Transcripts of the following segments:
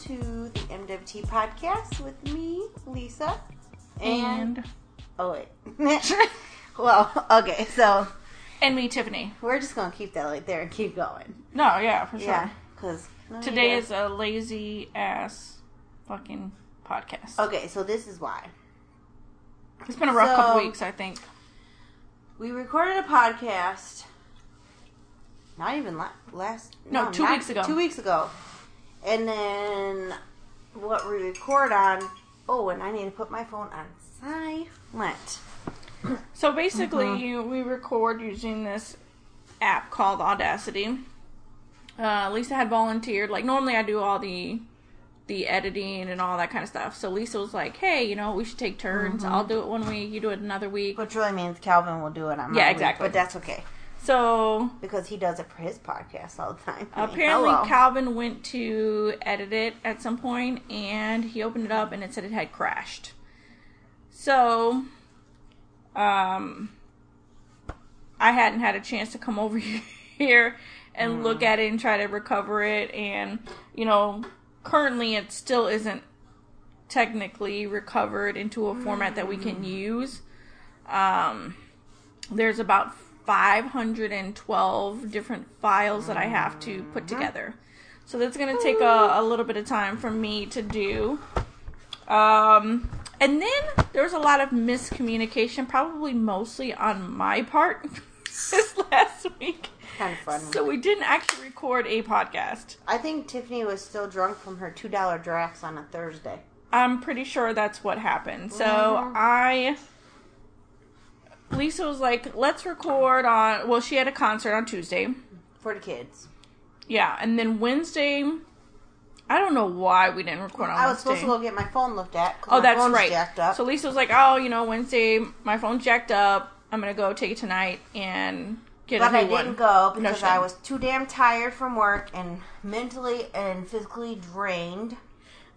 to the MWT podcast with me, Lisa, and, And oh wait, well, okay, so and me, Tiffany. we're just gonna keep that like there and keep going, No, yeah, for sure. yeah, because Today is a lazy ass fucking podcast. okay. So this is why It's been a rough So- couple weeks, I think. we recorded a podcast. Not even la- last No, two not- weeks ago. Two weeks ago, and then what we record on. Oh, and I need to put my phone on silent. So basically, Mm-hmm. we record using this app called Audacity. Uh, Lisa had volunteered. Like normally, I do all the the editing and all that kind of stuff. So Lisa was like, "Hey, you know, we should take turns. Mm-hmm. I'll do it one week, you do it another week." Which really means Calvin will do it on my Yeah, week, exactly. but that's okay So because he does it for his podcast all the time. I mean, Apparently, hello. Calvin went to edit it at some point, and he opened it up, and it said it had crashed. So, um, I hadn't had a chance to come over here and look at it and try to recover it, and you know, currently it still isn't technically recovered into a format that we can use. Um, there's about 512 different files that I have to put together. So that's going to take a, a little bit of time for me to do. Um, and then there's a lot of miscommunication, probably mostly on my part this last week. kind of fun. So we didn't actually record a podcast. I think Tiffany was still drunk from her two dollar drafts on a Thursday. I'm pretty sure that's what happened. So Mhm. I Lisa was like, "Let's record on." Well, she had a concert on Tuesday. For the kids. Yeah, and then Wednesday, I don't know why we didn't record on I was Wednesday. supposed to go get my phone looked at. oh, my that's phone's right. Jacked up. So Lisa was like, "Oh, you know, Wednesday, my phone's jacked up. I'm gonna go take it tonight and get it. but I new one." didn't go because I was too damn tired from work and mentally and physically drained.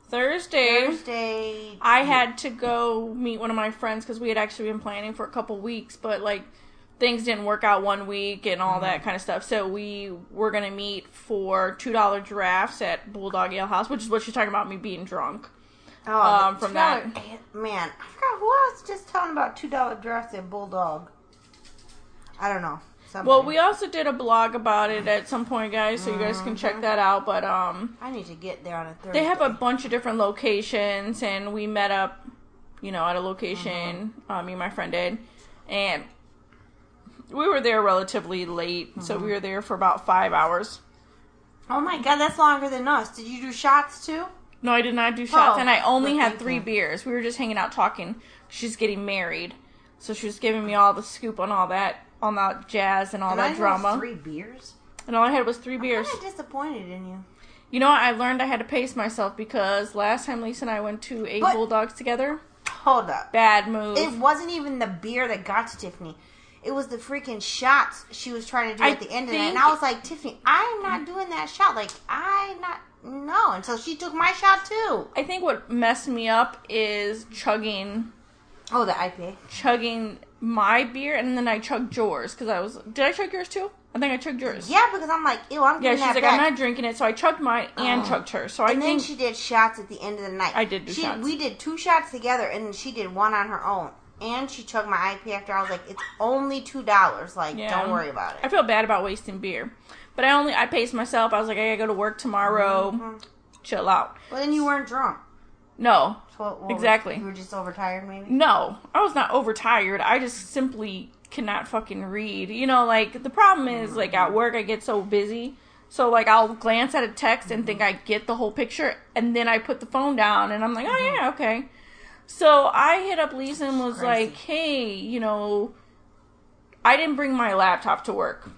Thursday, Thursday, I had to go meet one of my friends because we had actually been planning for a couple weeks, but like things didn't work out one week and all Mm-hmm. that kind of stuff. So we were gonna meet for two dollar drafts at Bulldog Ale House, which is what she's talking about me being drunk. oh, um, from $2 man. I forgot who I was just telling about two dollar drafts at Bulldog. I don't know. Somebody. Well, we also did a blog about it at some point, guys, so you guys can Mm-hmm. check that out. But um, I need to get there on a Thursday. they have a bunch of different locations, and we met up, you know, at a location. Mm-hmm. Uh, me and my friend did, and we were there relatively late, so Mm-hmm. we were there for about five hours. Oh my god, that's longer than us. Did you do shots too? No, I did not do shots, Oh, and I only had three beers. We were just hanging out talking. She's getting married, so she was giving me all the scoop on all that, on that jazz and all And I that had drama. Three beers. And all I had was three beers. I'm disappointed in you. You know what? I learned I had to pace myself because last time Lisa and I went to a But- Bulldogs together, Hold up. bad move. It wasn't even the beer that got to Tiffany. It was the freaking shots she was trying to do I at the end of it. And I was like, Tiffany, I'm not doing that shot. Like, I not no. And so she took my shot too. I think what messed me up is chugging, Oh, the IPA. chugging my beer, and then I chugged yours because I was. Did I chug yours too? I think I chugged yours. Yeah, because I'm like, ew, I'm Yeah, she's that like, back. I'm not drinking it, so I chugged mine and Oh. chugged hers. So I and then she did shots at the end of the night. I did do she, shots. We did two shots together, and then she did one on her own. And she chugged my IP after. I was like, it's only two dollars. Like, Yeah. don't worry about it. I feel bad about wasting beer, but I only I paced myself. I was like, I gotta go to work tomorrow. Mm-hmm. Chill out. Well, then you weren't drunk. No, So what- what was- Exactly. You were just overtired, maybe. No, I was not overtired. I just simply cannot fucking read. You know, like the problem is mm-hmm. like at work I get so busy. So like I'll glance at a text and think mm-hmm. I get the whole picture and then I put the phone down and I'm like, "Oh mm-hmm. yeah, okay." So I hit up Lisa and was Crazy. like, "Hey, you know, I didn't bring my laptop to work."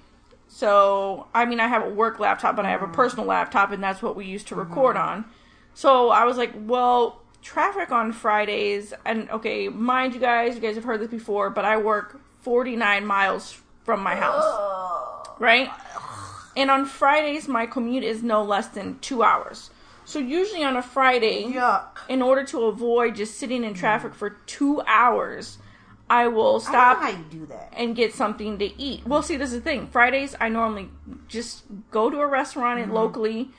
So, I mean, I have a work laptop, but I have a personal laptop, and that's what we use to record on. So I was like, well, traffic on Fridays, and okay, mind you guys, you guys have heard this before, but I work 49 miles from my house, right? And on Fridays, my commute is no less than two hours. So usually on a Friday, Yuck. in order to avoid just sitting in traffic for two hours, I will stop you do that. and get something to eat. Well, see, this is the thing. Fridays, I normally just go to a restaurant Mm-hmm. locally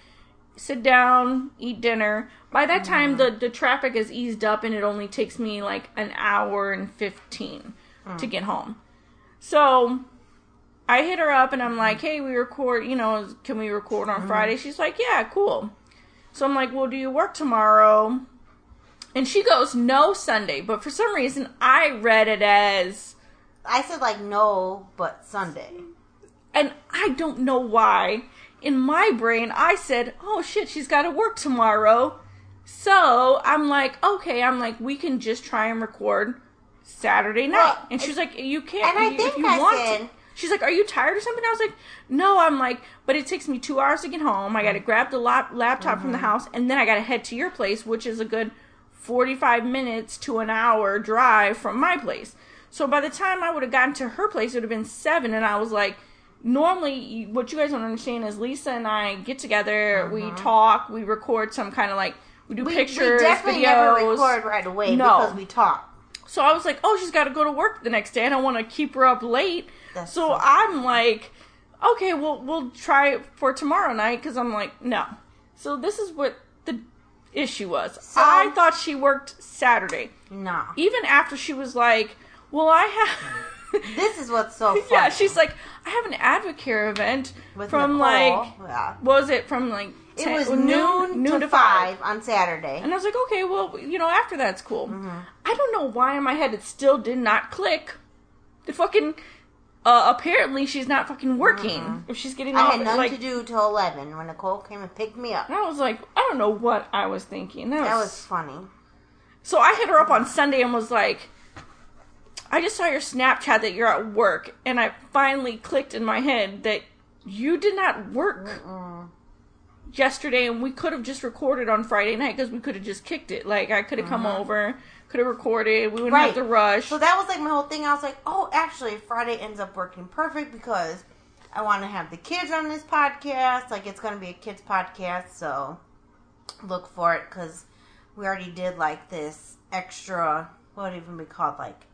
sit down, eat dinner. By that mm. time, the the traffic is eased up, and it only takes me like an hour and fifteen mm. to get home. So I hit her up, and I'm like, "Hey, we record. You know, can we record on mm. Friday?" She's like, "Yeah, cool." So I'm like, "Well, do you work tomorrow?" And she goes, "No, Sunday." But for some reason, I read it as I said like no, but Sunday. and I don't know why. In my brain, I said, "Oh shit, she's got to work tomorrow." So I'm like, "Okay." I'm like, "We can just try and record Saturday night." Well, and she's like, "You can't." and I you- think if you I want said- to." She's like, "Are you tired or something?" I was like, "No." I'm like, "But it takes me two hours to get home. I got to grab the lap- laptop from the Mm-hmm. house, and then I got to head to your place, which is a good 45 minutes to an hour drive from my place." So by the time I would have gotten to her place, it would have been seven, and I was like, normally what you guys don't understand is Lisa and I get together, we uh-huh. talk, we record some kind of like we do. We, pictures, we definitely videos. never record right away No. because we talk. So I was like, oh, she's got to go to work the next day. I don't want to keep her up late. That's so so- I'm like, okay, well, we'll try it for tomorrow night because I'm like, no. So this is what the issue was. So- I thought she worked Saturday. No. Even after she was like, well, I have. This is what's so funny. yeah, she's like, I have an Advocare event With from Nicole, like, yeah. what was it from like? It was noon, noon, to, five on Saturday. And I was like, okay, well, you know, after that's cool. Mm-hmm. I don't know why in my head it still did not click. The fucking, uh, apparently she's not fucking working. If she's getting Mm-hmm. I off, had nothing like, to do till eleven when Nicole came and picked me up. and I was like, I don't know what I was thinking. That, That was, was funny. so I hit her up on Sunday and was like, I just saw your Snapchat that you're at work, and I finally clicked in my head that you did not work yesterday, and we could have just recorded on Friday night because we could have just kicked it. Like I could have come mm-hmm. over, could have recorded. We wouldn't Right. have to rush. So that was like my whole thing. I was like, oh, actually, Friday ends up working perfect because I want to have the kids on this podcast. Like, it's going to be a kids podcast, so look for it because we already did like this extra, what would even be called? Like,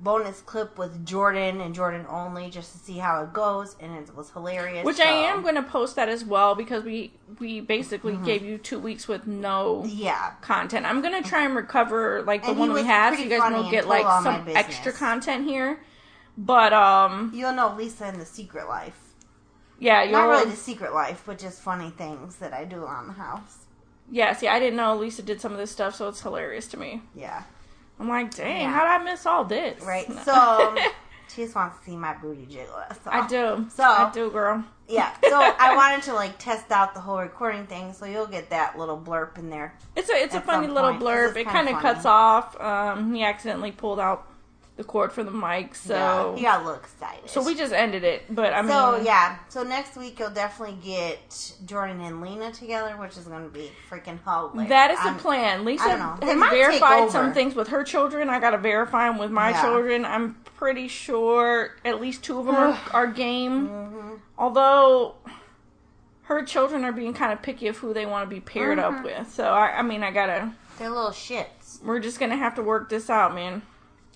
bonus clip with Jordan and Jordan only just to see how it goes, and it was hilarious. Which so- I am going to post that as well because we we basically Mm-hmm. gave you two weeks with no Yeah. content. I'm gonna try and recover like the And one we have, so you guys will get like some extra content here. But um, You'll know Lisa in the secret life. yeah, you'll Not really the secret life, but just funny things that I do around the house. yeah. See, I didn't know Lisa did some of this stuff, so it's hilarious to me. Yeah. I'm like, dang, Yeah. how did I miss all this? Right. So she just wants to see my booty jiggle. All. I do. So- I do, girl. Yeah. So I wanted to like test out the whole recording thing, so you'll get that little blurb in there. It's a it's a funny little point, blurb. It kind of cuts off. Um, he accidentally pulled out the cord for the mic, so yeah, he got a little excited. so we just ended it. But I mean, So yeah, so next week you'll definitely get Jordan and Lena together, which is going to be freaking hilarious. That is the I'm- plan. Lisa I don't know. They has verified some things with her children. I got to verify them with my Yeah. children. I'm pretty sure at least two of them are, are game. Mm-hmm. Although her children are being kind of picky of who they want to be paired Mm-hmm. up with. So I, I mean, I gotta. They're little shits, We're just gonna have to work this out, man.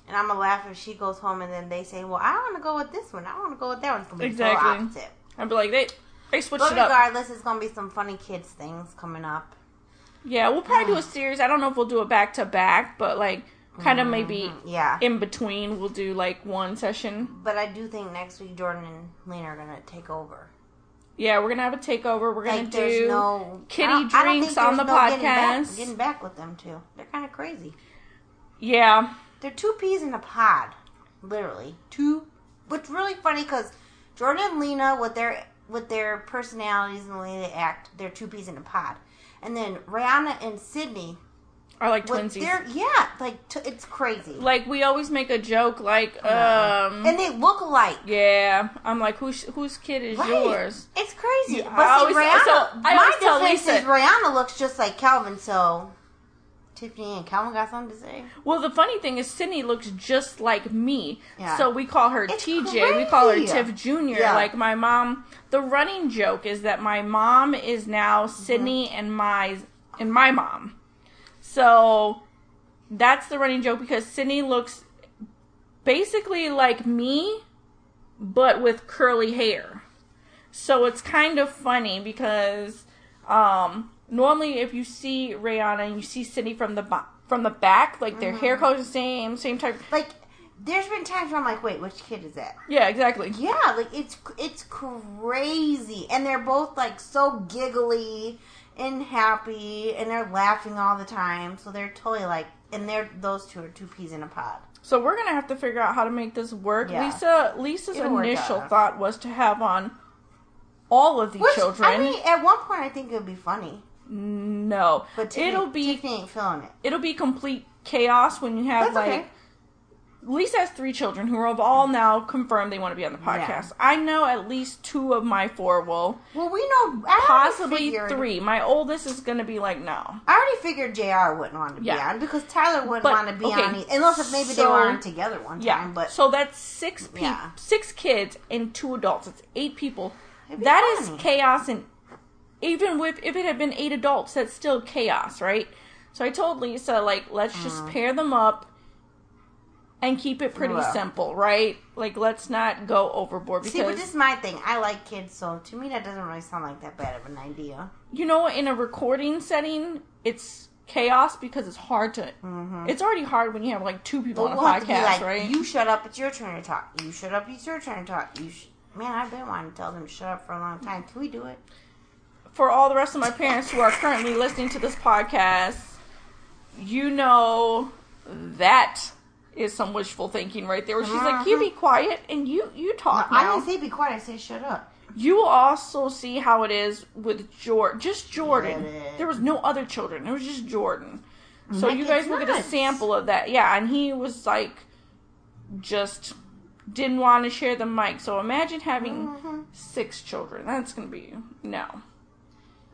And I'm gonna laugh if she goes home and then they say, "Well, I want to go with this one. I want to go with that one." It's gonna be Exactly. opposite. I'd be like, they they switched But it up. regardless, it's gonna be some funny kids things coming up. Yeah, we'll probably do a mm. series. I don't know if we'll do it back to back, but like kind of mm-hmm. maybe Yeah. in between. We'll do like one session. But I do think next week Jordan and Lena are gonna take over. Yeah, we're gonna have a takeover. We're gonna Like do no kitty drinks on the no Getting back, podcast. getting back with them too. They're kind of crazy. yeah. They're two peas in a pod, literally two. What's really funny because Jordan and Lena with their with their personalities and the way they act, they're two peas in a pod. And then Rihanna and Sydney Are like with twinsies. their yeah, like t- it's crazy. Like we always make a joke, like um, and they look alike. yeah. I'm like, whose whose kid is Right. yours? It's crazy. Yeah, but I see, always- Rihanna, so I my always tell Lisa- is Rihanna looks just like Calvin, so Tiffany and Calvin got something to say. Well, the funny thing is, Sydney looks just like me. Yeah. So we call her It's TJ. We call her. Tiff Junior. Yeah. Like my mom. The running joke is that my mom is now Mm-hmm. Sydney and my and my mom. So that's the running joke because Sydney looks basically like me, but with curly hair. So it's kind of funny because Um, normally, if you see Rihanna and you see Sydney from the bo- from the back, like their hair mm-hmm. color's the same, same type. Like, there's been times where I'm like, wait, which kid is that? Yeah, exactly. Yeah, like it's it's crazy, and they're both like so giggly and happy, and they're laughing all the time. So they're totally like, and they're those two are two peas in a pod. So we're gonna have to figure out how to make this work. Yeah. Lisa, Lisa's It'll initial thought was to have on all of the Which children. I mean, at one point I think it would be funny, no, but Tiffany, it'll be Tiffany ain't feeling it. it'll be complete chaos when you have That's like. okay. Lisa has three children who have all now confirmed they want to be on the podcast. Yeah. I know at least two of my four will, Well, we know I possibly figured- three. My oldest is going to be like, no. I already figured Jr. wouldn't want to be Yeah. on because Tyler wouldn't But, want to be okay, on, it, unless if maybe they so- were on together one time. Yeah, but so that's six people, Yeah. six kids and two adults. It's eight people. It'd be That is chaos, and even with if it had been eight adults, that's still chaos, right? So I told Lisa, like, let's just pair them up and keep it pretty Mm. Well. simple, right? Like, let's not go overboard because see, but this is my thing. I like kids, so to me that doesn't really sound like that bad of an idea. you know, in a recording setting, it's chaos because it's hard to. It's already hard when you have like two people But on we'll a podcast, like, right? you shut up, it's your turn to talk. You shut up, it's your turn to talk. You sh- Man, I've been wanting to tell them to shut up for a long time. Can we do it? For all the rest of my parents who are currently listening to this podcast, you know that is some wishful thinking right there. Where she's like, "You be quiet and you you talk I now." didn't say be quiet. I said shut up. You will also see how it is with Jordan, just Jordan. There was no other children. It was just Jordan. So Like, you guys will get a sample of that. Yeah, and he was like, just didn't want to share the mic. So imagine having Mhm. six children. That's gonna be no.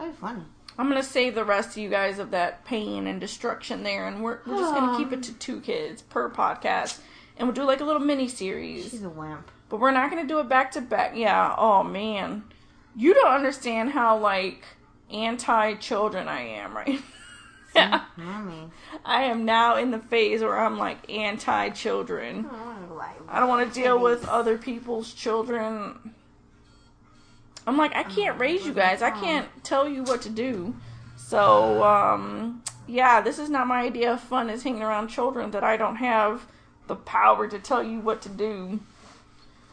That'd be funny. I'm gonna save the rest of you guys of that pain and destruction there, and we're we're just gonna keep it to two kids per podcast, and we'll do like a little mini series. She's a wimp. But we're not gonna do it back to back. Yeah. Oh man, you don't understand how like anti children I am, right? yeah. Mommy. I am now in the phase where I'm like anti children. Oh, I don't want to. I don't want to deal with other people's children. I'm like, I can't raise you guys. I can't tell you what to do. So, um, yeah, this is not my idea of fun is hanging around children that I don't have the power to tell you what to do.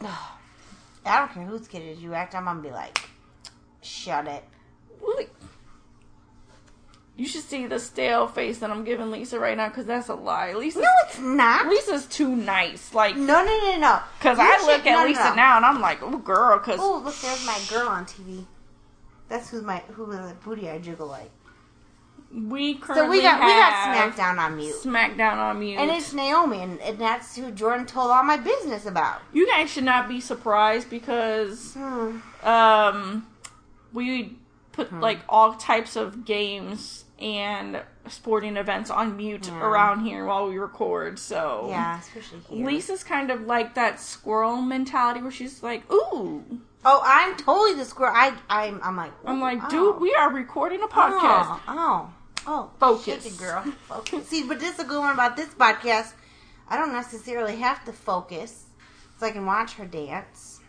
I don't care whose kid it is you act. I'm gonna be like, shut it. Really? You should see the stale face that I'm giving Lisa right now because that's a lie. Lisa, No, it's not. Lisa's too nice. Like, No, no, no, no. because I should- look at no, Lisa no. now and I'm like, oh, girl, because Oh, look, there's my girl on TV. That's who's my who the booty I jiggle like. we currently So we got we got SmackDown on mute, SmackDown on mute. and it's Naomi, and, and that's who Jordan told all my business about. you guys should not be surprised because Hmm. um, we put like all types of games and sporting events on mute Yeah. around here while we record. So Yeah, especially here. Lisa's kind of like that squirrel mentality where she's like, "Ooh," Oh, I'm totally the squirrel. I I'm I'm like I'm like, oh. "Dude, we are recording a podcast." Oh, oh, oh. Focus. Girl. Focus. See, but this is a good one about this podcast. I don't necessarily have to focus, so I can watch her dance.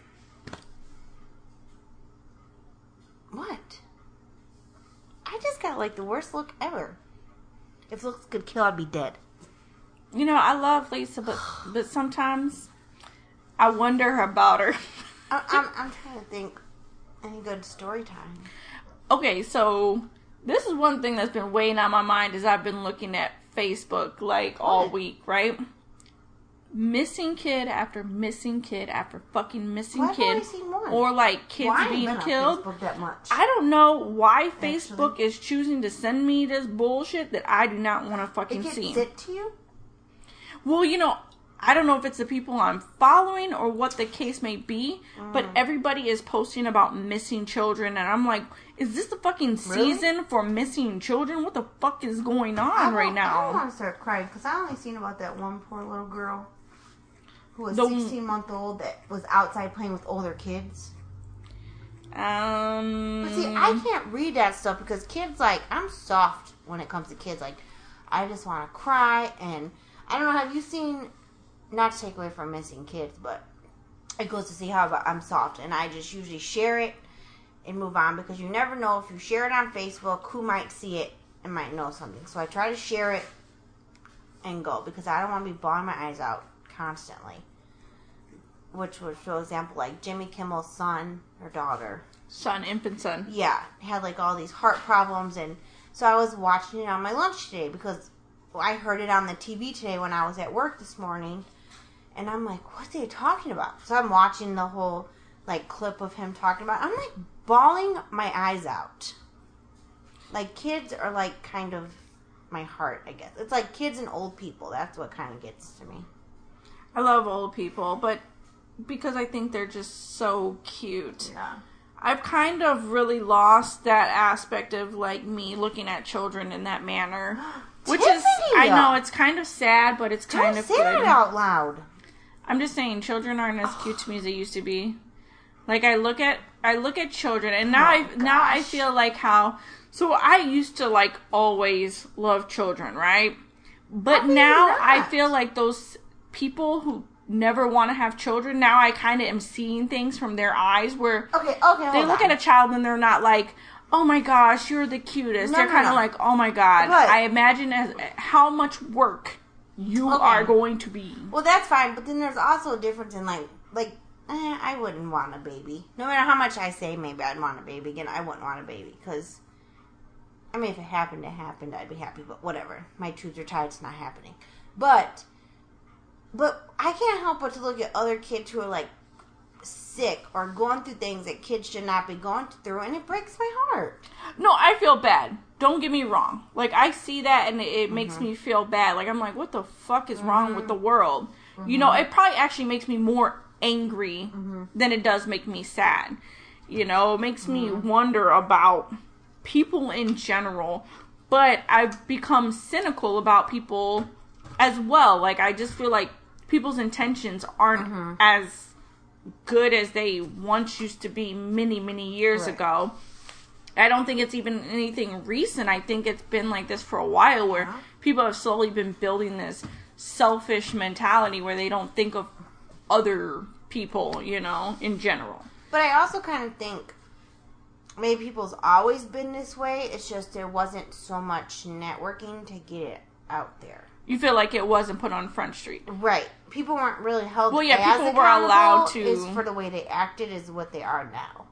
What? I just got like the worst look ever. If looks could kill, I'd be dead. You know, I love Lisa, but but sometimes I wonder about her. I, I'm I'm trying to think any good story time. okay, so this is one thing that's been weighing on my mind as I've been looking at Facebook like all week, right? Missing kid after missing kid after fucking missing Why kid, one? or like kids Well, being killed. Facebook that much. I don't know why Facebook is choosing to send me this bullshit that I do not want to fucking gets see. sent to you. Well, you know, I don't know if it's the people I'm following or what the case may be, but Mm. everybody is posting about missing children, and I'm like, is this the fucking Really? season for missing children? What the fuck is going on right I don't want to start crying because I only seen about that one poor little girl who was The- 16 month old that was outside playing with older kids. Um, But see, I can't read that stuff because kids like I'm soft when it comes to kids. Like I just want to cry, and I don't know. Have you seen? Not to take away from missing kids, but it goes to see how I'm soft, and I just usually share it and move on because you never know if you share it on Facebook, who might see it and might know something. So I try to share it and go because I don't want to be bawling my eyes out constantly. Which was, for example, like Jimmy Kimmel's son or daughter. Son, infant son. Yeah, had like all these heart problems, and so I was watching it on my lunch today because I heard it on the TV today when I was at work this morning, and I'm like, what are they talking about? So I'm watching the whole like clip of him talking about. I'm like bawling my eyes out. Like kids are like kind of my heart, I guess. It's like kids and old people. That's what kind of gets to me. I love old people, but because I think they're just so cute. Yeah. I've kind of really lost that aspect of like me looking at children in that manner. Which is I know it's kind of sad, but it's kind Don't of say good. that out loud. I'm just saying children aren't as cute to me as they used to be. Like I look at I look at children and now Oh, I now I feel like how so I used to like always love children, right? But How do you now I feel like those people who never want to have children, now I kind of am seeing things from their eyes where Okay, okay, they look on. at a child and they're not like, "Oh my gosh, you're the cutest." No, they're no, kind of no. like, "Oh my god." But- I imagine as how much work you Okay. are going to be. Well, that's fine, but then there's also a difference in like, like, eh, I wouldn't want a baby. No matter how much I say, maybe I'd want a baby again. I wouldn't want a baby because, I mean, if it happened, it happened. I'd be happy, but whatever. My tubes are tied; it's not happening. But, but I can't help but to look at other kids who are like sick or going through things that kids should not be going through, and it breaks my heart. No, I feel bad. Don't get me wrong. Like I see that and it, it Mm-hmm. makes me feel bad. Like I'm like, what the fuck is wrong with the world? You know, it probably actually makes me more angry Mm-hmm. than it does make me sad. You know, it makes me Mm-hmm. wonder about people in general. But I've become cynical about people as well. Like I just feel like people's intentions aren't Mm-hmm. as good as they once used to be many, many years Right. ago. I don't think it's even anything recent. I think it's been like this for a while where Yeah. people have slowly been building this selfish mentality where they don't think of other people, you know, in general. But I also kind of think maybe people's always been this way. It's just there wasn't so much networking to get it out there. You feel like it wasn't put on Front Street. Right. People weren't really held. Well, yeah, people were allowed to- Is for the way they acted is what they are now.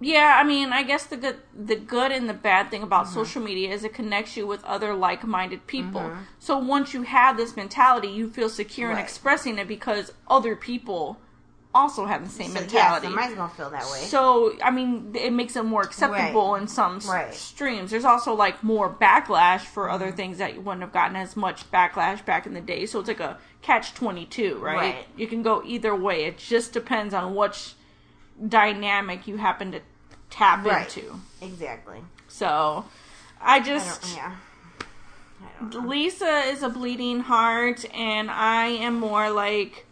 Yeah, I mean, I guess the good, the good and the bad thing about Mm-hmm. social media is it connects you with other like-minded people. So once you have this mentality, you feel secure in expressing it because other people also have the same So, mentality. Yeah, somebody's gonna feel that way. So, I mean, it makes it more acceptable in some Right. streams. There's also like more backlash for other Mm-hmm. things that you wouldn't have gotten as much backlash back in the day. So it's like a catch 22, right? Right. You can go either way. It just depends on which dynamic you happen to tap Right. into. exactly. So, I I just. don't. Yeah. I. Lisa is a bleeding heart, and I am more like,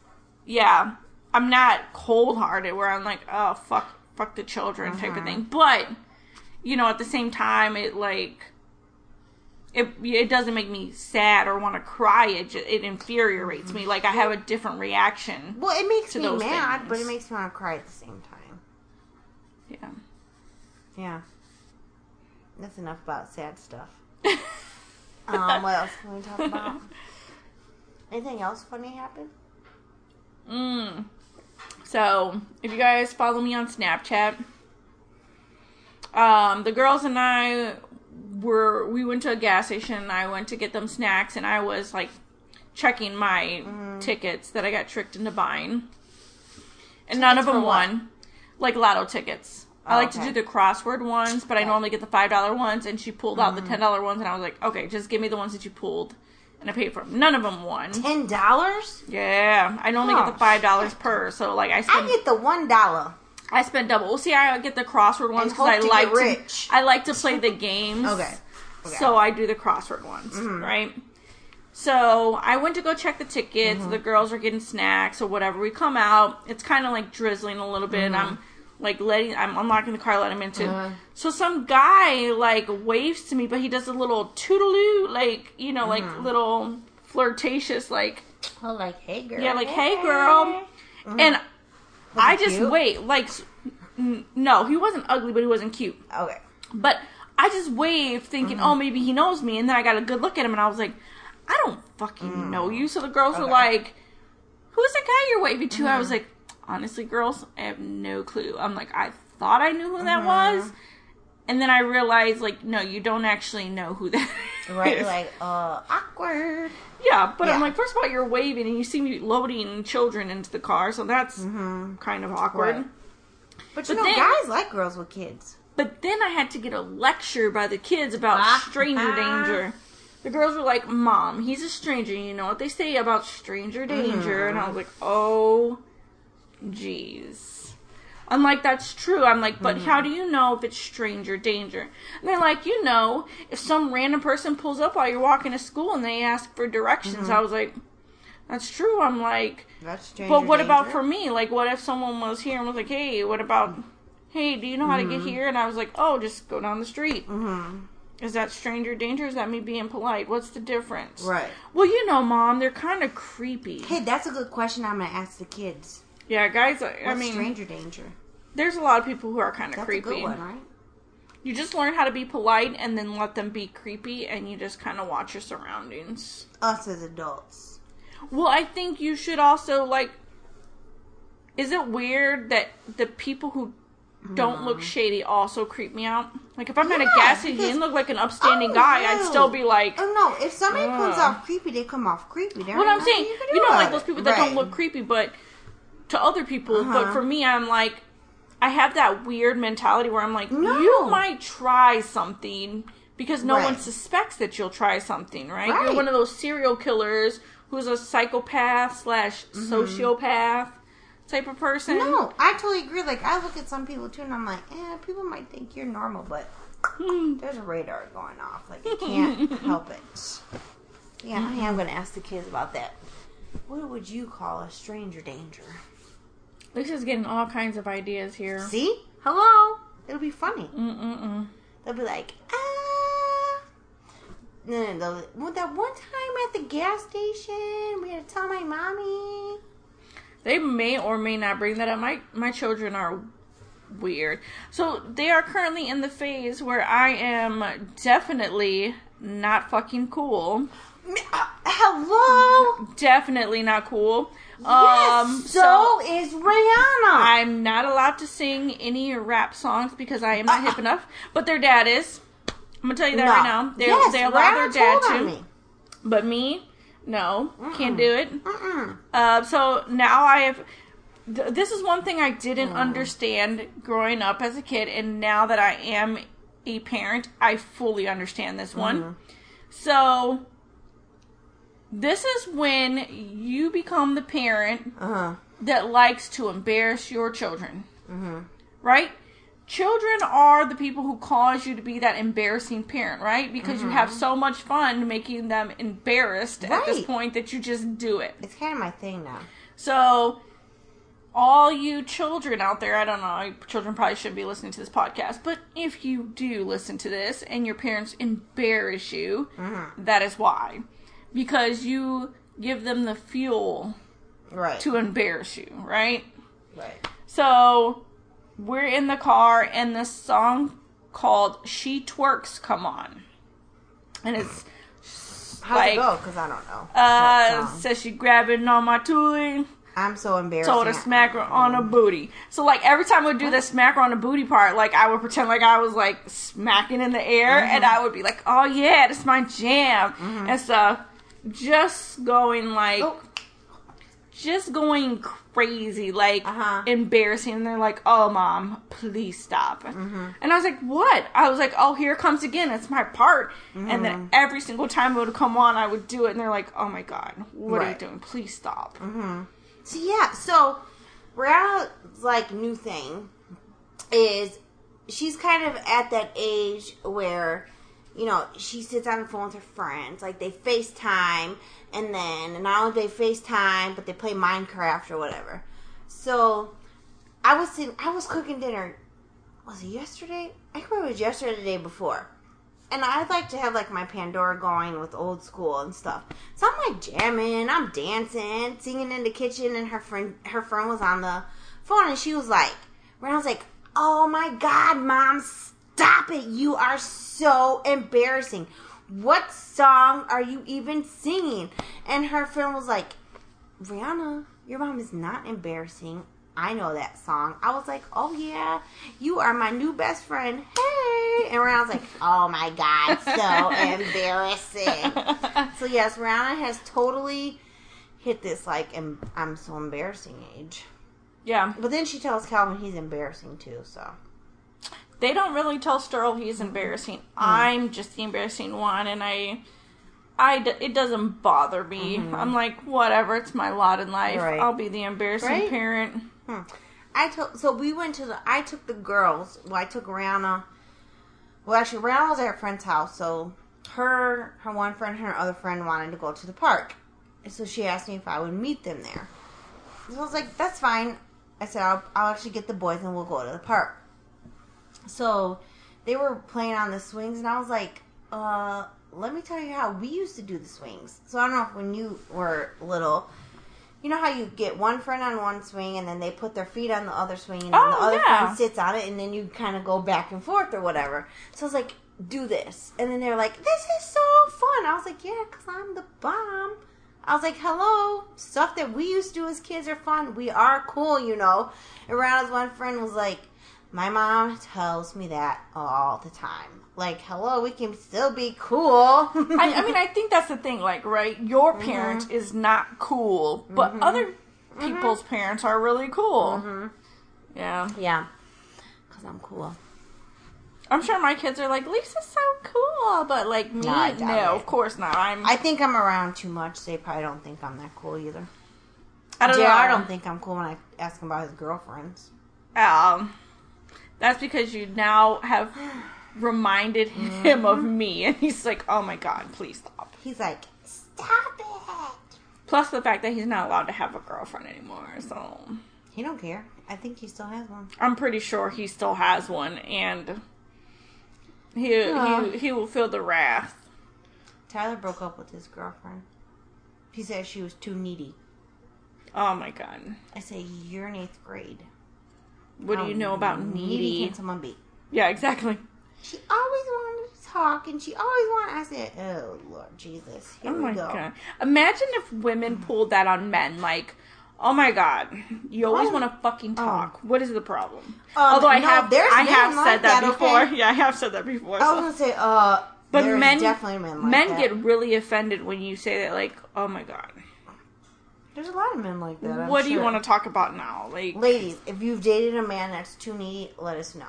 yeah, I'm not cold hearted where I'm like, oh fuck, fuck the children type of thing. But you know, at the same time, it like it it doesn't make me sad or want to cry. It just, it infuriates me. Like I have a different reaction. Well, it makes me mad, but it makes me want to cry at the same time. Yeah. Yeah. That's enough about sad stuff. Um, what else can we talk about? Anything else funny happen? Mm. So, if you guys follow me on Snapchat, um, the girls and I were we went to a gas station and I went to get them snacks and I was like checking my tickets that I got tricked into buying. And none of them won. Like lotto tickets. I like okay. to do the crossword ones, but I normally get the five dollar ones. And she pulled out the ten dollar ones, and I was like, "Okay, just give me the ones that you pulled," and I paid for them. None of them won. Ten dollars? Yeah, I only Oh, get the five dollars per, so like I I get the one dollar. I spend double. Well, see, I get the crossword ones because I to like get to. rich. I like to play the games. Okay. Okay. Mm-hmm. So I do the crossword ones, right? So I went to go check the tickets. Mm-hmm. The girls are getting snacks or whatever. We come out. It's kind of like drizzling a little bit. Mm-hmm. I'm like letting. I'm unlocking the car, letting him into. Uh-huh. So some guy like waves to me, but he does a little toodaloo, like you know, Mm-hmm. like little flirtatious, like Oh, like hey girl. yeah, like hey girl, and I just cute? wait. Like, N- no, he wasn't ugly, but he wasn't cute. Okay. But I just waved, thinking, Mm-hmm. oh, maybe he knows me. And then I got a good look at him, and I was like, I don't fucking know you. So the girls were Mm. Like, Who's that guy you're waving to? I was like, Honestly, girls, I have no clue. I'm like, I thought I knew who that Mm-hmm. was. And then I realized, like, no, you don't actually know who that is. Right. Like, uh, awkward. Yeah, but I'm like, first of all, you're waving and you see me loading children into the car, so that's kind of awkward. Mm-hmm. Right. But you But know, then- guys like girls with kids. But then I had to get a lecture by the kids about Ah. stranger Ah. danger. The girls were like, Mom, he's a stranger. You know what they say about stranger danger? And I was like, Oh, jeez. I'm like, that's true. I'm like, but how do you know if it's stranger danger? And they're like, you know, if some random person pulls up while you're walking to school and they ask for directions. I was like, that's true. I'm like, That's strange. but what about for me? Like, what if someone was here and was like, "Hey, what about? Hey, do you know how to Mm-hmm. get here?" And I was like, "Oh, just go down the street." Mm-hmm. Is that stranger danger? Is that me being polite? What's the difference? Right. Well, you know, mom, they're kind of creepy. Hey, that's a good question. I'm gonna ask the kids. Yeah, guys. I, I mean, stranger danger. there's a lot of people who are kind of That's creepy. a good one, right? You just learn how to be polite and then let them be creepy, and you just kind of watch your surroundings. Us as adults. Well, I think you should also like. Is it weird that the people who don't look mm-hmm. shady also creep me out? Like if I'm at a gas station, didn't look like an upstanding Oh, guy. I'd oh, still be like, Oh no! If somebody comes off creepy, they come off creepy. There what I'm saying, you do know, like those it. people that Right. don't look creepy, but to other people. But Uh-huh. for me, I'm like, I have that weird mentality where I'm like, No. you might try something because no one suspects that you'll try something, right? Right. You're one of those serial killers who's a psychopath slash sociopath type of person. Mm-hmm. No, I totally agree. Like I look at some people too, and I'm like, eh, people might think you're normal, but Hmm. there's a radar going off. Like you can't help it. Yeah, I am gonna ask the kids about that. What would you call a stranger danger? Lisa's getting all kinds of ideas here. See? Hello. It'll be funny. Mm-mm-mm. They'll be like, ah. No, no, that one time at the gas station, we had to tell my mommy. They may or may not bring that up. My my children are weird. So they are currently in the phase where I am definitely not fucking cool. Uh, hello. Definitely not cool. Yes. Um So, is Rihanna. I'm not allowed to sing any rap songs because I am not hip enough. But their dad is. I'm gonna tell you that No. right now. They yes, they allow their dad to. me. But me, no, can't do it. Mm-mm. Uh, so now I have. Th- this is one thing I Mm. didn't understand growing up as a kid, and now that I am a parent, I fully understand this one. Mm-hmm. So, this is when you become the parent Uh-huh. that likes to embarrass your children. Mm-hmm. Right? Children are the people who cause you to be that embarrassing parent, right? Because you have so much fun making them embarrassed at this Mm-hmm. Point that you just do it. It's kind of my thing now. So, all you children out there, I don't know, children probably shouldn't be listening to this podcast, but if you do listen to this and your parents embarrass you, Mm-hmm. that is why. Because you give them the fuel Right. to embarrass you, right? right. So, we're in the car and this song called She Twerks come on. And it's How's like, it go? Because I don't know. uh, says she grabbing on my toolie. I'm so embarrassed. told her smack her on her booty. So like every time we would do the smack her on the booty part, like I would pretend like I was like smacking in the air, and I would be like, "Oh yeah, that's my jam," and stuff. Just going like, Oh. just going crazy, like Uh-huh. embarrassing. And they're like, "Oh mom, please stop." Mm-hmm. And I was like, "What?" I was like, "Oh, here it comes again. It's my part." And Mm-hmm. then every single time it would come on, I would do it, and they're like, "Oh my god, what are you doing? Please stop." So yeah, so Rihanna's like new thing is she's kind of at that age where you know she sits on the phone with her friends, like they FaceTime, and then and not only they FaceTime, but they play Minecraft or whatever. So I was sitting, I was cooking dinner. Was it yesterday? I remember it was yesterday the day before. And I'd like to have like my Pandora going with old school and stuff. So I'm like jamming, I'm dancing, singing in the kitchen, and her friend her friend was on the phone and she was like, was like, "Oh my god, mom, stop it. You are so embarrassing. What song are you even singing?" And her friend was like, "Rihanna, your mom is not embarrassing. I know that song." I was like, "Oh yeah, you are my new best friend." Hey. And Rihanna was like, "Oh my god, so embarrassing." So yes, Rihanna has totally hit this like em- I'm so embarrassing age. Yeah. But then she tells Calvin he's embarrassing too. So They don't really tell Sterl he's embarrassing. Hmm. I'm just the embarrassing one, and I, I it doesn't bother me. Mm-hmm. I'm like, whatever, it's my lot in life. Right. I'll be the embarrassing Right? parent. Hmm. I took so we went to the I took the girls. Well, I took Rihanna. Well, actually, Rihanna was at her friend's house, so her her one friend and her other friend wanted to go to the park, and so she asked me if I would meet them there. So I was like, "That's fine." I said, "I'll, I'll actually get the boys and we'll go to the park." So they were playing on the swings, and I was like, "Uh, let me tell you how we used to do the swings." So I don't know if when you were little. You know how you get one friend on one swing and then they put their feet on the other swing and then Oh, the other yeah. friend sits on it and then you kind of go back and forth or whatever. So I was like, do this. And then they're like, this is so fun. I was like, yeah, because I'm the bomb. I was like, hello. Stuff that we used to do as kids are fun. We are cool, you know. And Rihanna's one friend was like, my mom tells me that all the time. Like, hello, we can still be cool. I, I mean, I think that's the thing. Like, right, your mm-hmm. parent is not cool, but mm-hmm. other mm-hmm. people's parents are really cool. Yeah, yeah. Because I'm cool. I'm sure my kids are like, Lisa's so cool, but like me, No, of course not. I'm. I think I'm around too much. They probably don't think I'm that cool either. I don't JR know. I don't think I'm cool when I ask him about his girlfriends. Um, that's because you now have reminded him of mm-hmm. me, and he's like, "Oh my god, please stop." He's like, stop it. Plus the fact that he's not allowed to have a girlfriend anymore, so He don't care. I think he still has one. I'm pretty sure he still has one, and he he he will feel the wrath. Tyler broke up with his girlfriend. He said she was too needy. Oh my god, I say, you're in eighth grade. What do you know about Needy needy? can someone be? Yeah, exactly. She always wanted to talk, and she always wanted. I said, "Oh Lord Jesus, here Oh we my go." god. Imagine if women pulled that on men. Like, oh my god, you always Oh. want to fucking talk. What is the problem? Um, Although I no, have, I have like said that, that, before. okay? Yeah, I have said that before. I was so. gonna say, uh, But men, definitely men like men that. get really offended when you say that. Like, oh my god, There's a lot of men like that. I'm what do you sure. want to talk about now? Like, Ladies, if you've dated a man that's too needy, let us know.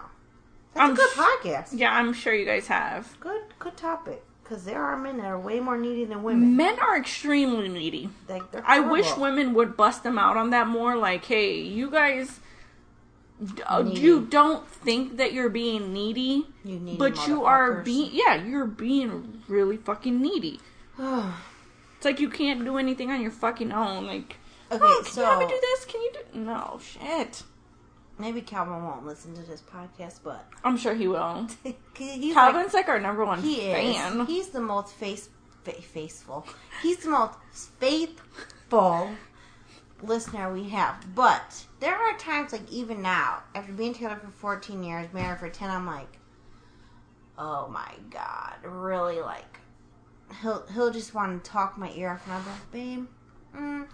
That's I'm a good sh- podcast. yeah, I'm sure you guys have. Good, good topic. Because there are men that are way more needy than women. Men are extremely needy. Like, they're I wish women would bust them out on that more. Like, hey, you guys, uh, Needy. you don't think that you're being needy, You but you are being, yeah, you're being really fucking needy. It's like you can't do anything on your fucking own. Like, okay, oh, can so you help me do this? Can you do? No, shit. maybe Calvin won't listen to this podcast, but I'm sure he will. he's Calvin's like, our number one like, he is. fan. He's the most face, fa- faithful. He's the most faithful listener we have. But there are times, like even now, after being together for 14 years, married for 10, I'm like, oh my god, really? Like, he'll he'll just want to talk my ear off, and I'm like, babe, mm,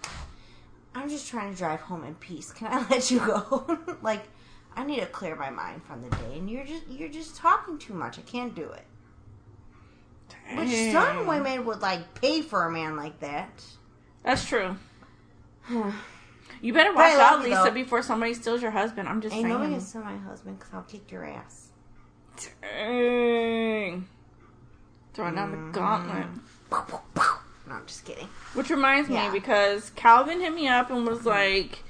I'm just trying to drive home in peace. Can I let you go? like, I need to clear my mind from the day, and you're just you're just talking too much. I can't do it. Which some women would like pay for a man like that. That's true. You better watch out, Lisa, though. before somebody steals your husband. I'm just nobody saying. can sue my husband because I'll kick your ass. Dang. Throwing down Mm-hmm. the gauntlet. No, I'm just kidding. Which reminds Yeah. me because Calvin hit me up and was like,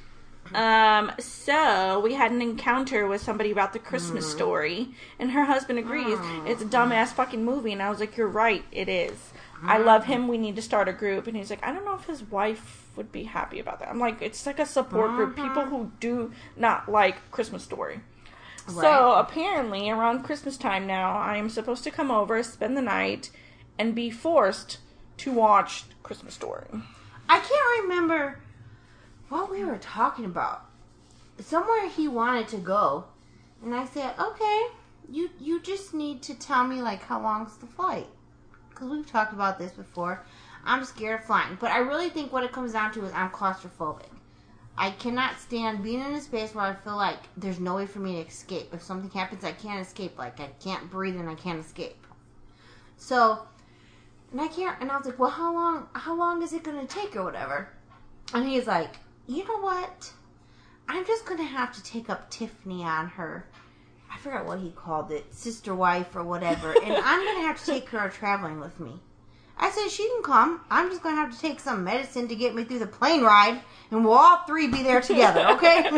um, so we had an encounter with somebody about the Christmas Mm-hmm. story, and her husband agrees it's a dumbass fucking movie, and I was like, you're right, it is. Mm-hmm. I love him. We need to start a group, and he's like, I don't know if his wife would be happy about that. I'm like, it's like a support group, people who do not like Christmas story. So apparently, around Christmas time now, I am supposed to come over, spend the night, and be forced to watch Christmas Story. I can't remember what we were talking about. Somewhere he wanted to go, And I said, okay, you you just need to tell me like how long's the flight? Because we've talked about this before. I'm scared of flying, but I really think what it comes down to is I'm claustrophobic. I cannot stand being in a space where I feel like there's no way for me to escape. If something happens, I can't escape. Like I can't breathe and I can't escape. So, and I can't. And I was like, well, how long? How long is it going to take or whatever? And he's like, you know what? I'm just going to have to take up Tiffany on her. I forgot what he called it, sister wife or whatever. and I'm going to have to take her traveling with me. I said, she can come. I'm just going to have to take some medicine to get me through the plane ride, and we'll all three be there together, okay?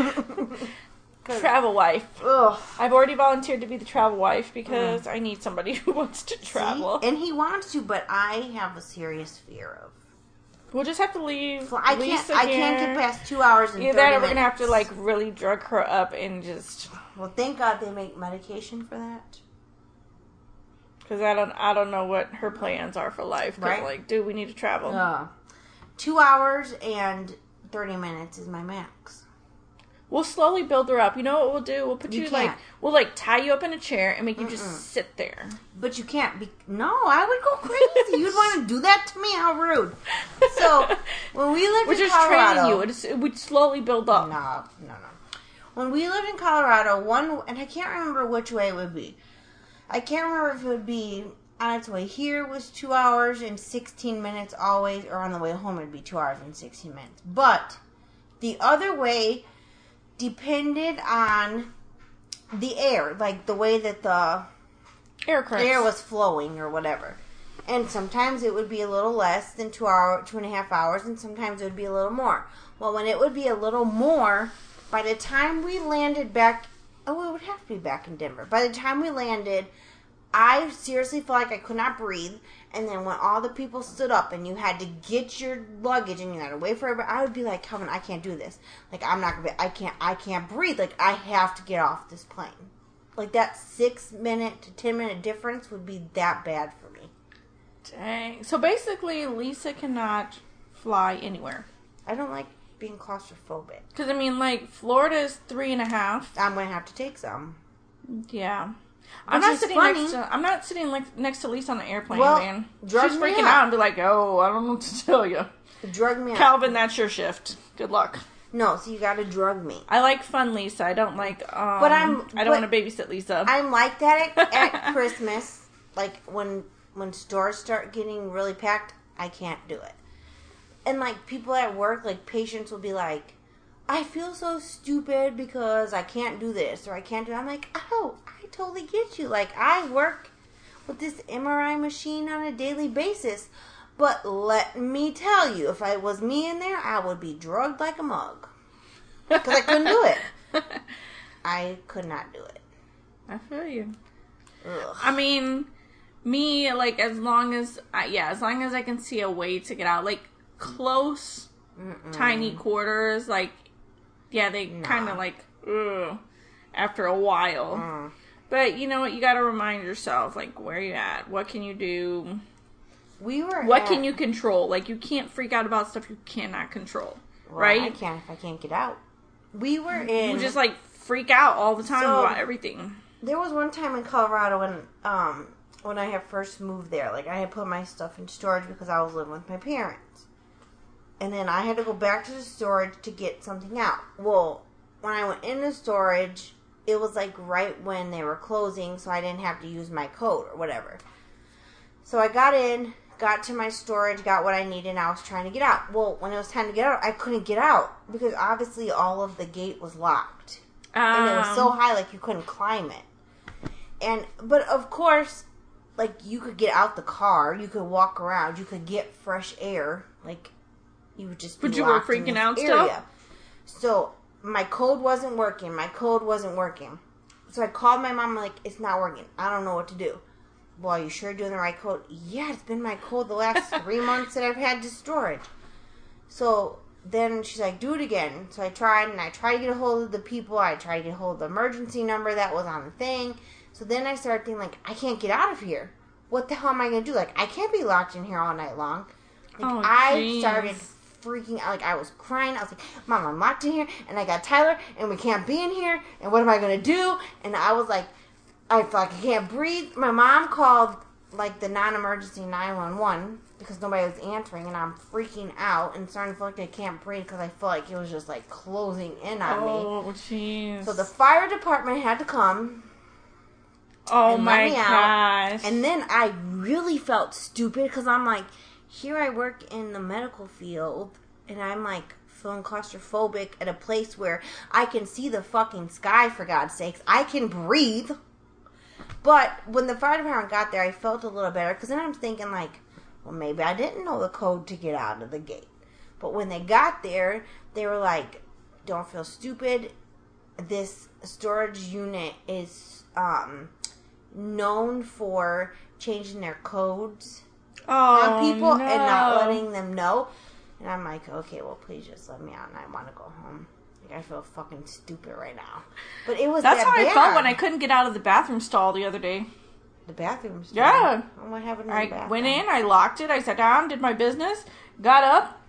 Travel wife. Ugh. I've already volunteered to be the travel wife because mm. I need somebody who wants to travel. See? And he wants to, but I have a serious fear of. We'll just have to leave. I can't. I can't here. get past two hours and Either that, or we're gonna have to like really drug her up and just Well, thank God they make medication for that. Because I don't I don't know what her plans are for life. Right. Like, dude, we need to travel. Uh, two hours and 30 minutes is my max. We'll slowly build her up. You know what we'll do? We'll put You you, like we'll like tie you up in a chair and make you just sit there. But you can't be. No, I would go crazy. You'd want to do that to me? How rude. So, when we lived We're in just Colorado. training you. It's, it would slowly build up. No, no, no. When we lived in Colorado, one and I can't remember which way it would be. I can't remember if it would be on its way here was two hours and sixteen minutes always, or on the way home it'd be two hours and sixteen minutes. But the other way depended on the air, like the way that the Air air was flowing or whatever. And sometimes it would be a little less than two hour, two and a half hours, and sometimes it would be a little more. Well, when it would be a little more, by the time we landed back, oh, it would have to be back in Denver. By the time we landed, I seriously felt like I could not breathe. And then when all the people stood up and you had to get your luggage and you had to wait forever, I would be like, "Kevin, I can't do this. Like, I'm not gonna be. I can't. I can't breathe. Like, I have to get off this plane." Like that six minute to ten minute difference would be that bad for me. Dang. So basically, Lisa cannot fly anywhere. I don't like being claustrophobic. Because I mean, like Florida is three and a half. I'm gonna have to take some. Yeah. I'm Which not sitting funny. next to I'm not sitting like next to Lisa on the airplane, Well, man. drug She's freaking up. out and be like, "Oh, I don't know what to tell you, Drug me out. Calvin. That's your shift. Good luck." No, so you gotta drug me. I like fun Lisa. I don't like. Um, But I'm- I don't want to babysit Lisa. I'm like that at, at Christmas. Like when when stores start getting really packed, I can't do it. And like people at work, like patients will be like, "I feel so stupid because I can't do this or I can't do." I'm like, "Oh, I totally get you. Like I work with this MRI machine on a daily basis." But let me tell you, if I was me in there, I would be drugged like a mug. Because I couldn't do it. I could not do it. I feel you. Ugh. I mean, me like as long as I, yeah, as long as I can see a way to get out, like close, tiny quarters, like yeah, they kind of like ugh, after a while. Mm. But you know what? You got to remind yourself, like, where you at? What can you do? We were. What at- can you control? Like, you can't freak out about stuff you cannot control, Well, right? I can't if I can't get out. We were in. You just like freak out all the time So- about everything. there was one time in Colorado when um when I had first moved there. Like I had put my stuff in storage because I was living with my parents, and then I had to go back to the storage to get something out. Well, when I went into storage, it was like right when they were closing, so I didn't have to use my code or whatever. So I got in, got to my storage, got what I needed, and I was trying to get out. Well, when it was time to get out, I couldn't get out because obviously all of the gate was locked and it was so Um, high like you couldn't climb it. And but of course, like you could get out the car, you could walk around, you could get fresh air. Like you would just. Be But you were freaking out still? area. So my code wasn't working. My code wasn't working. So I called my mom. like, it's not working. I don't know what to do. Well, are you sure doing the right code? Yeah, it's been my code the last three months that I've had to storage. So then she's like, do it again. So I tried and I tried to get a hold of the people. I tried to get a hold of the emergency number that was on the thing. So then I started thinking, like, I can't get out of here. What the hell am I going to do? Like, I can't be locked in here all night long. Like, Oh, I started freaking out. Like I was crying. I was like, "Mom, I'm locked in here, and I got Tyler, and we can't be in here. And what am I gonna do?" And I was like, I like I can't breathe. My mom called like the non-emergency 911 because nobody was answering, and I'm freaking out and starting to feel like I can't breathe because I feel like it was just like closing in on me. Oh, jeez. So the fire department had to come. oh and let my me out. gosh. And then I really felt stupid because I'm like, here I work in the medical field, and I'm like feeling claustrophobic at a place where I can see the fucking sky, for God's sakes. I can breathe. But when the fire department got there, I felt a little better because then I'm thinking, like, well, maybe I didn't know the code to get out of the gate. But when they got there, they were like, don't feel stupid. This storage unit is um, known for changing their codes oh, on people no. and not letting them know. And I'm like, okay, well, please just let me out, and I want to go home. Like, I feel fucking stupid right now. But it was That's that how I felt when I couldn't get out of the bathroom stall the other day. the bathroom. stall. Yeah. What happened I bathroom? went in, I locked it, I sat down, did my business, got up,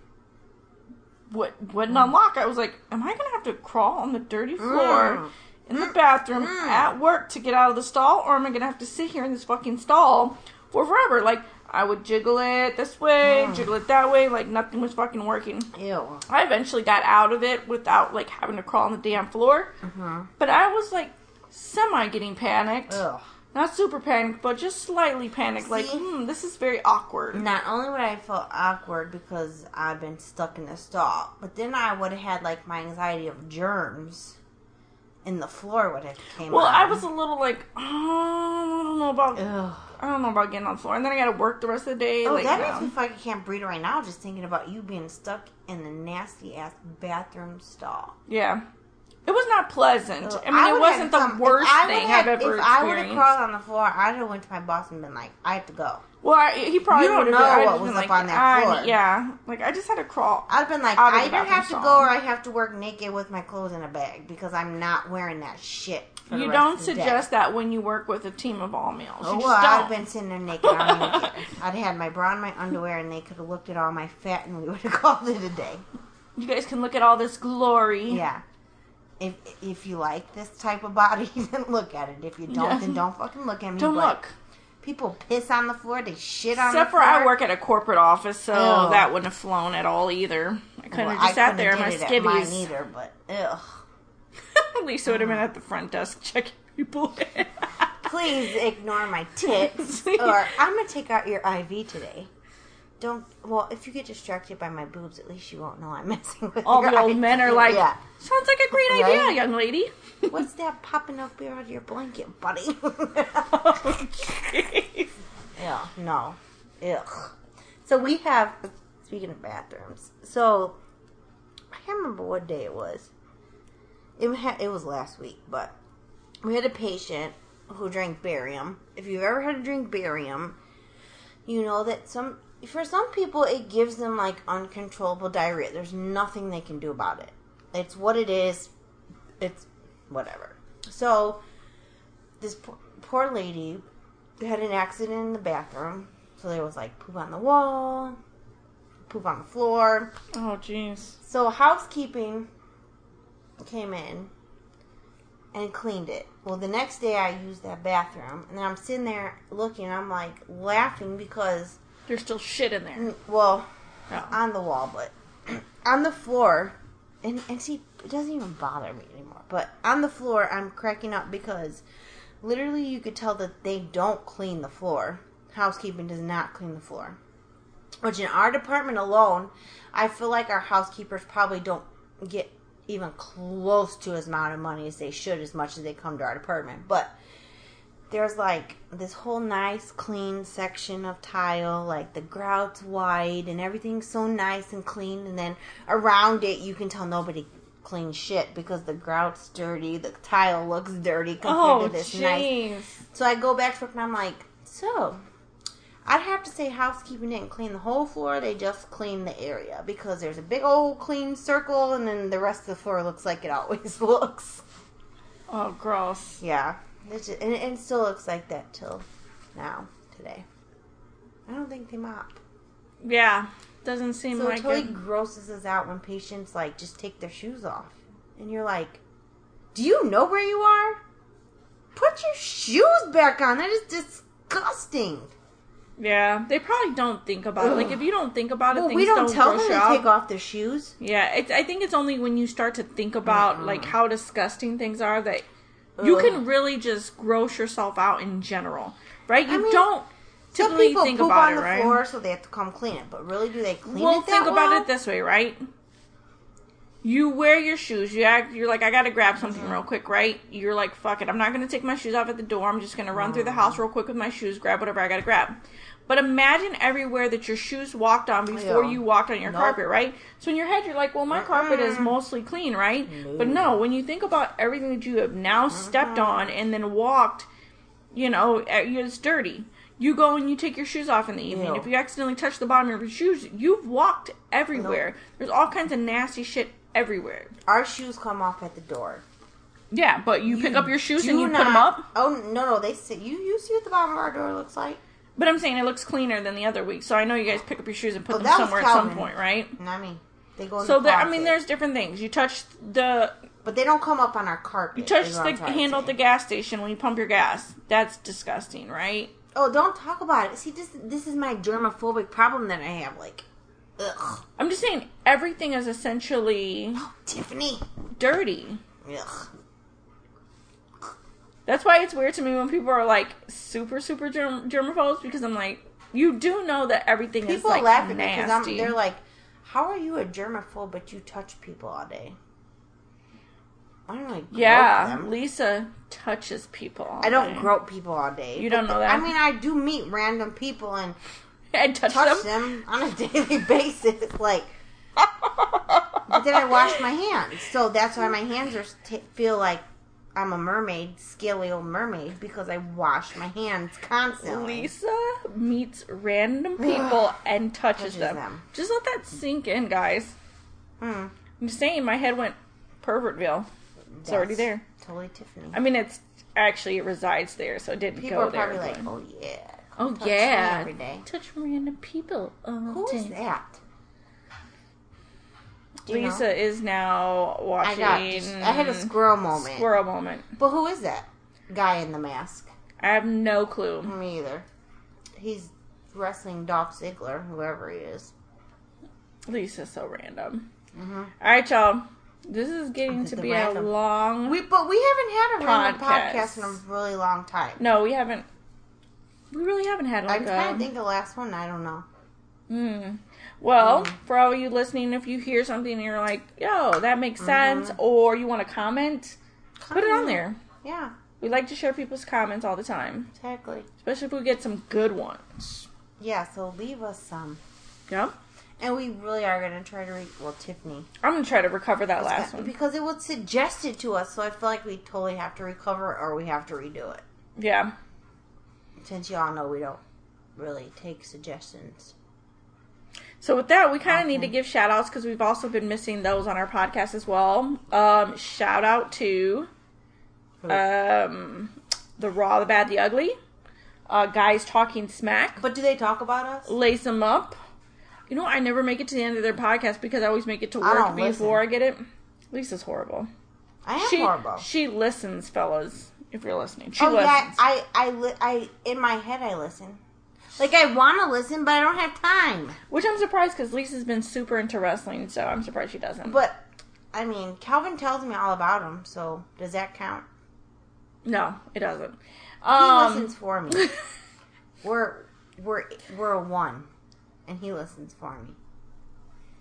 what wouldn't Mm. unlock. I was like, am I gonna have to crawl on the dirty floor Mm. in the bathroom Mm. at work to get out of the stall, or am I gonna have to sit here in this fucking stall for forever? Like I would jiggle it this way, Mm. jiggle it that way, like nothing was fucking working. Ew. I eventually got out of it without like having to crawl on the damn floor. Mhm. But I was like semi getting panicked. Ugh. Not super panicked, but just slightly panicked. Like, hmm, this is very awkward. Not only would I feel awkward because I've been stuck in the stall, but then I would have had like my anxiety of germs in the floor would have came Well, on. I was a little like, oh, I don't know about, Ugh. I don't know about getting on the floor, and then I got to work the rest of the day. Oh, like, that no. makes me feel like I can't breathe right now just thinking about you being stuck in the nasty ass bathroom stall. yeah, it was not pleasant. Ugh. I mean, it wasn't the come- worst thing I've ever If I would have crawled on the floor, I'd have went to my boss and been like, I have to go. well, I, he probably You don't would have know been, what was been up like, on that I- floor. yeah, like I just had to crawl. I'd been like, I the either have to stall. go or I have to work naked with my clothes in a bag because I'm not wearing that shit. For the You rest don't of the day. suggest that when you work with a team of all males. Oh, you well, just I'd have been sitting there naked. I don't even care. I'd had my bra and my underwear, and they could have looked at all my fat, and we would have called it a day. You guys can look at all this glory. Yeah. If if you like this type of body, then look at it. If you don't, Yeah. then don't fucking look at me. Don't But look. People piss on the floor. They shit on Except the for. I work at a corporate office, so Ew. that wouldn't have flown at all either. I couldn't Well, have just I sat there in my did it mine skivvies. either. But ugh. at least I would have been at the front desk checking people in. Please ignore my tits, or I'm gonna take out your IV today. Don't. Well, if you get distracted by my boobs, at least you won't know I'm messing with. all your the old IV. men are like, yeah. sounds like a great Right? idea, young lady. What's that popping up out of your blanket, buddy? oh, jeez. yeah, no. Ugh. So we have, speaking of bathrooms, so I can't remember what day it was. It, ha- it was last week, but we had a patient who drank barium. If you've ever had to drink barium, you know that some, for some people, it gives them like uncontrollable diarrhea. There's nothing they can do about it. It's what it is. It's whatever. So this poor, poor lady had an accident in the bathroom. So there was like poop on the wall, poop on the floor. Oh, jeez. So housekeeping came in and cleaned it. Well, the next day I used that bathroom, and then I'm sitting there looking. I'm like laughing because, There's still shit in there. mm, well, Oh. on the wall, but on the floor, and and see, it doesn't even bother me anymore. But on the floor, I'm cracking up because literally you could tell that they don't clean the floor. Housekeeping does not clean the floor. Which in our department alone, I feel like our housekeepers probably don't get even close to as amount of money as they should, as much as they come to our department. But there's like this whole nice clean section of tile, like the grout's wide and everything's so nice and clean, and then around it you can tell nobody cleans shit because the grout's dirty, the tile looks dirty compared Oh, to this nice so I go back to work and I'm like, so I'd have to say housekeeping didn't clean the whole floor. They just cleaned the area because there's a big old clean circle, and then the rest of the floor looks like it always looks. Oh, gross. Yeah, just, and, and it still looks like that till now today. I don't think they mop. Yeah. doesn't seem So it like totally it. grosses us out when patients like just take their shoes off, and you're like, "Do you know where you are? Put your shoes back on. That is disgusting." Yeah, they probably don't think about it. Like if you don't think about it, Well, things we don't don't tell them to out. take off their shoes. Yeah, it, I think it's only when you start to think about like how disgusting things are that you can really just gross yourself out in general, right? You I mean, don't Some typically people think poop about on it, the right? floor, so they have to come clean it. But really, do they clean well, it that think about well? it this way, right? You wear your shoes. You act. You're like, I gotta grab something real quick, right? You're like, fuck it. I'm not gonna take my shoes off at the door. I'm just gonna run through the house real quick with my shoes, grab whatever I gotta grab. But imagine everywhere that your shoes walked on before Yeah. you walked on your Nope. carpet, right? So in your head, you're like, well, my carpet is mostly clean, right? But No. no, when you think about everything that you have now stepped on and then walked, you know, eh, it's dirty. You go and you take your shoes off in the evening. If you accidentally touch the bottom of your shoes, you've walked everywhere. There's all kinds of nasty shit everywhere. Our shoes come off at the door. Yeah, but you, pick up your shoes and you put them up. Oh no, no, they sit. You you see what the bottom of our door looks like? But I'm saying it looks cleaner than the other week. So I know you guys pick up your shoes and put Oh, them somewhere at some point, right? Not me. They go in So the there, I mean, there's different things. You touch the but they don't come up on our carpet. you touch the I'm trying to handle at the gas station when you pump your gas. That's disgusting, right? Oh, don't talk about it. See, this this is my germophobic problem that I have. Like, ugh, I'm just saying everything is essentially Tiffany. dirty. Ugh. That's why it's weird to me when people are like super super germ- germaphobes because I'm like, you do know that everything is People like laugh at me because nasty. they're like, "How are you a germaphobe but you touch people all day?" I don't like yeah, them. Lisa touches people. all I don't day. grope people all day. You don't know that? I mean, I do meet random people and and touch, touch them. them on a daily basis. Like, but then I wash my hands, so that's why my hands are t- feel like I'm a mermaid, scaly old mermaid, because I wash my hands constantly. Lisa meets random people and touches, Touches them. them. Just let that sink in, guys. Hmm. I'm just saying, my head went pervertville. It's already there. Totally Tiffany. I mean, it's actually it resides there, so it didn't People go are probably there. like, "Oh yeah, oh touch me yeah, every day." touch random people. all Who is day. that? You know? Lisa is now I watching. got. Just, I had a squirrel moment. Squirrel moment. But who is that guy in the mask? I have no clue. Me either. He's wrestling Dolph Ziggler, whoever he is. Lisa's so random. hmm All right, y'all. This is getting to be random. a long. We but we haven't had a random Podcast. podcast in a really long time. no, we haven't. We really haven't had like I'm a. trying to think the last one. I don't know. Hmm. Well, Mm. for all you listening, if you hear something and you're like, "Yo, that makes sense," Mhm. or you want to comment, put it on there. Yeah, We like to share people's comments all the time, exactly. especially if we get some good ones. Yeah, so leave us some. Yep. And we really are going to try to re- well, Tiffany. I'm gonna try to recover that last one. Because it was suggested to us, so I feel like we totally have to recover it or we have to redo it. Yeah. Since y'all know we don't really take suggestions. So with that, we kind of need to give shout outs because we've also been missing those on our podcast as well. Um, shout out to um, the Raw, the Bad, the Ugly. Uh, guys talking smack. But do they talk about us? Lace them up. You know, I never make it to the end of their podcast because I always make it to work don't before listen. I get it. Lisa's horrible. I am she horrible. she listens, fellas. If you're listening, she oh listens. yeah, I I li- I in my head I listen. Like I want to listen, but I don't have time. Which I'm surprised because Lisa's been super into wrestling, so I'm surprised she doesn't. But I mean, Calvin tells me all about him, so does that count? no, it doesn't. He Um, listens for me. we're we're we're a one, and he listens for me.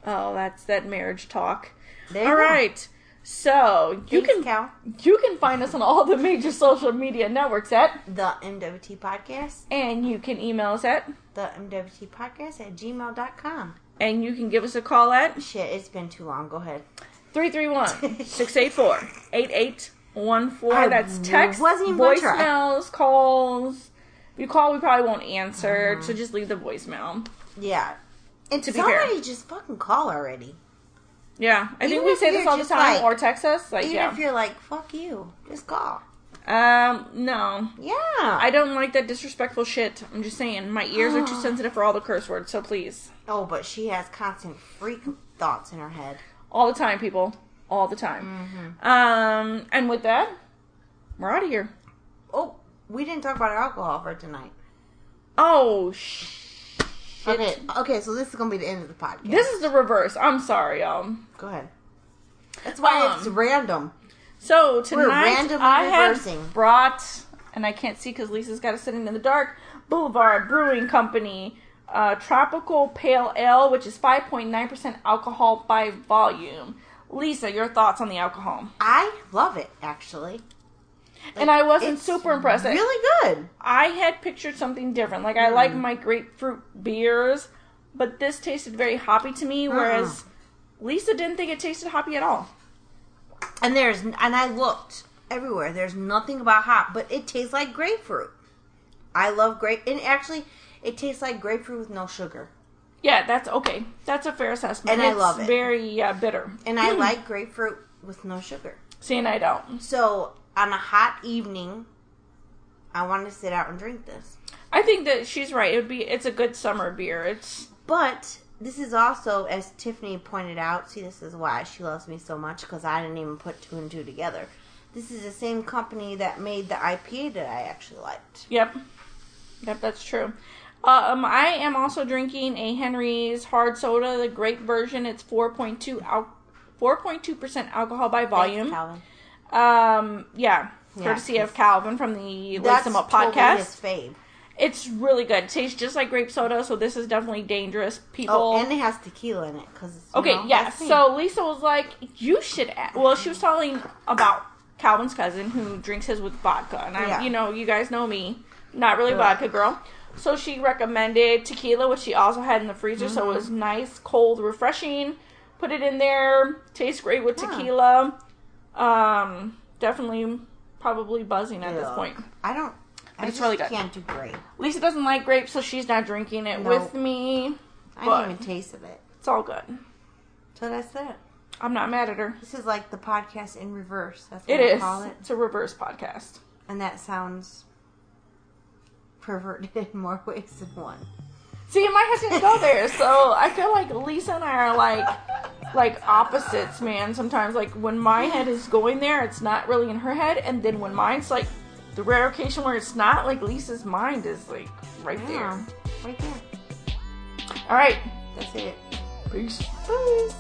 Oh, that's that marriage talk. All go. So you Thanks, can Cal. you can find us on all the major social media networks at, The MWT podcast, and you can email us at, the MWT podcast at gmail.com. and you can give us a call at Shit, it's been too long. Go ahead. 331-684-8814. That's text, wasn't even gonna try. voicemails, calls. If you call, we probably won't answer, Uh-huh. so just leave the voicemail. Yeah. And To be somebody just fucking call already. Yeah, I think we say this all the time, like- or text us. Like, Even yeah, if you're like, fuck you, just call. Um, no. Yeah. I don't like that disrespectful shit. I'm just saying, my ears are too sensitive for all the curse words, so please. oh, but she has constant freak thoughts in her head. All the time, people. All the time. Um, and with that, we're out of here. Oh, we didn't talk about alcohol for tonight. Oh, sh- Okay. Okay, so this is gonna be the end of the podcast. This is the reverse. I'm sorry, y'all. Go ahead. That's why Um, it's random. So tonight I have brought, and I can't see because Lisa's got to sit in the dark. Boulevard Brewing Company uh, Tropical Pale Ale, which is 5.9% alcohol by volume. Lisa, your thoughts on the alcohol? I love it actually. And I wasn't It's super impressed. Really good. I had pictured something different. Like I like my grapefruit beers, but this tasted very hoppy to me, whereas Lisa didn't think it tasted hoppy at all. And there's and I looked everywhere. There's nothing about hop, but it tastes like grapefruit. I love grape, and actually, it tastes like grapefruit with no sugar. Yeah, that's okay. That's a fair assessment. And I love it. Very uh, bitter. And I like grapefruit with no sugar. See, and I don't. So on a hot evening, I want to sit out and drink this. I think that she's right. It would be. It's a good summer beer. It's But this is also, as Tiffany pointed out, see, this is why she loves me so much because I didn't even put two and two together. This is the same company that made the IPA that I actually liked. yep, yep. That's true. Um, I am also drinking a Henry's hard soda, the grape version. It's four point two al- four point two percent alcohol by volume. Thanks, Calvin. Um, yeah, Yeah, courtzy of Calvin from the Lace That's 'Em Up totally podcast. his fave. It's really good. It tastes just like grape soda, so this is definitely dangerous. People. Oh, and it has tequila in it because Okay, yeah. So Lisa was like, "You should." Add. Well, she was telling about Calvin's cousin who drinks his with vodka, and I, Yeah. you know, you guys know me, not really vodka girl. So she recommended tequila, which she also had in the freezer, so it Mm-hmm. was nice, cold, refreshing. Put it in there. Tastes great with Yeah. tequila. Um, definitely, probably buzzing at this point. I don't. I it's just really good. Can't do grape. Lisa doesn't like grapes, so she's not drinking it No. with me. I didn't even taste of it. It's all good. So that's it. I'm not mad at her. This is like the podcast in reverse. That's what It I call it. It's a reverse podcast. And that sounds perverted in more ways than one. See, my head didn't go there, so I feel like Lisa and I are like like opposites, man. Sometimes, like when my head is going there, it's not really in her head, and then when mine's like the rare occasion where it's not, like Lisa's mind is like right Yeah, right there. there. All right, That's it. peace. Peace.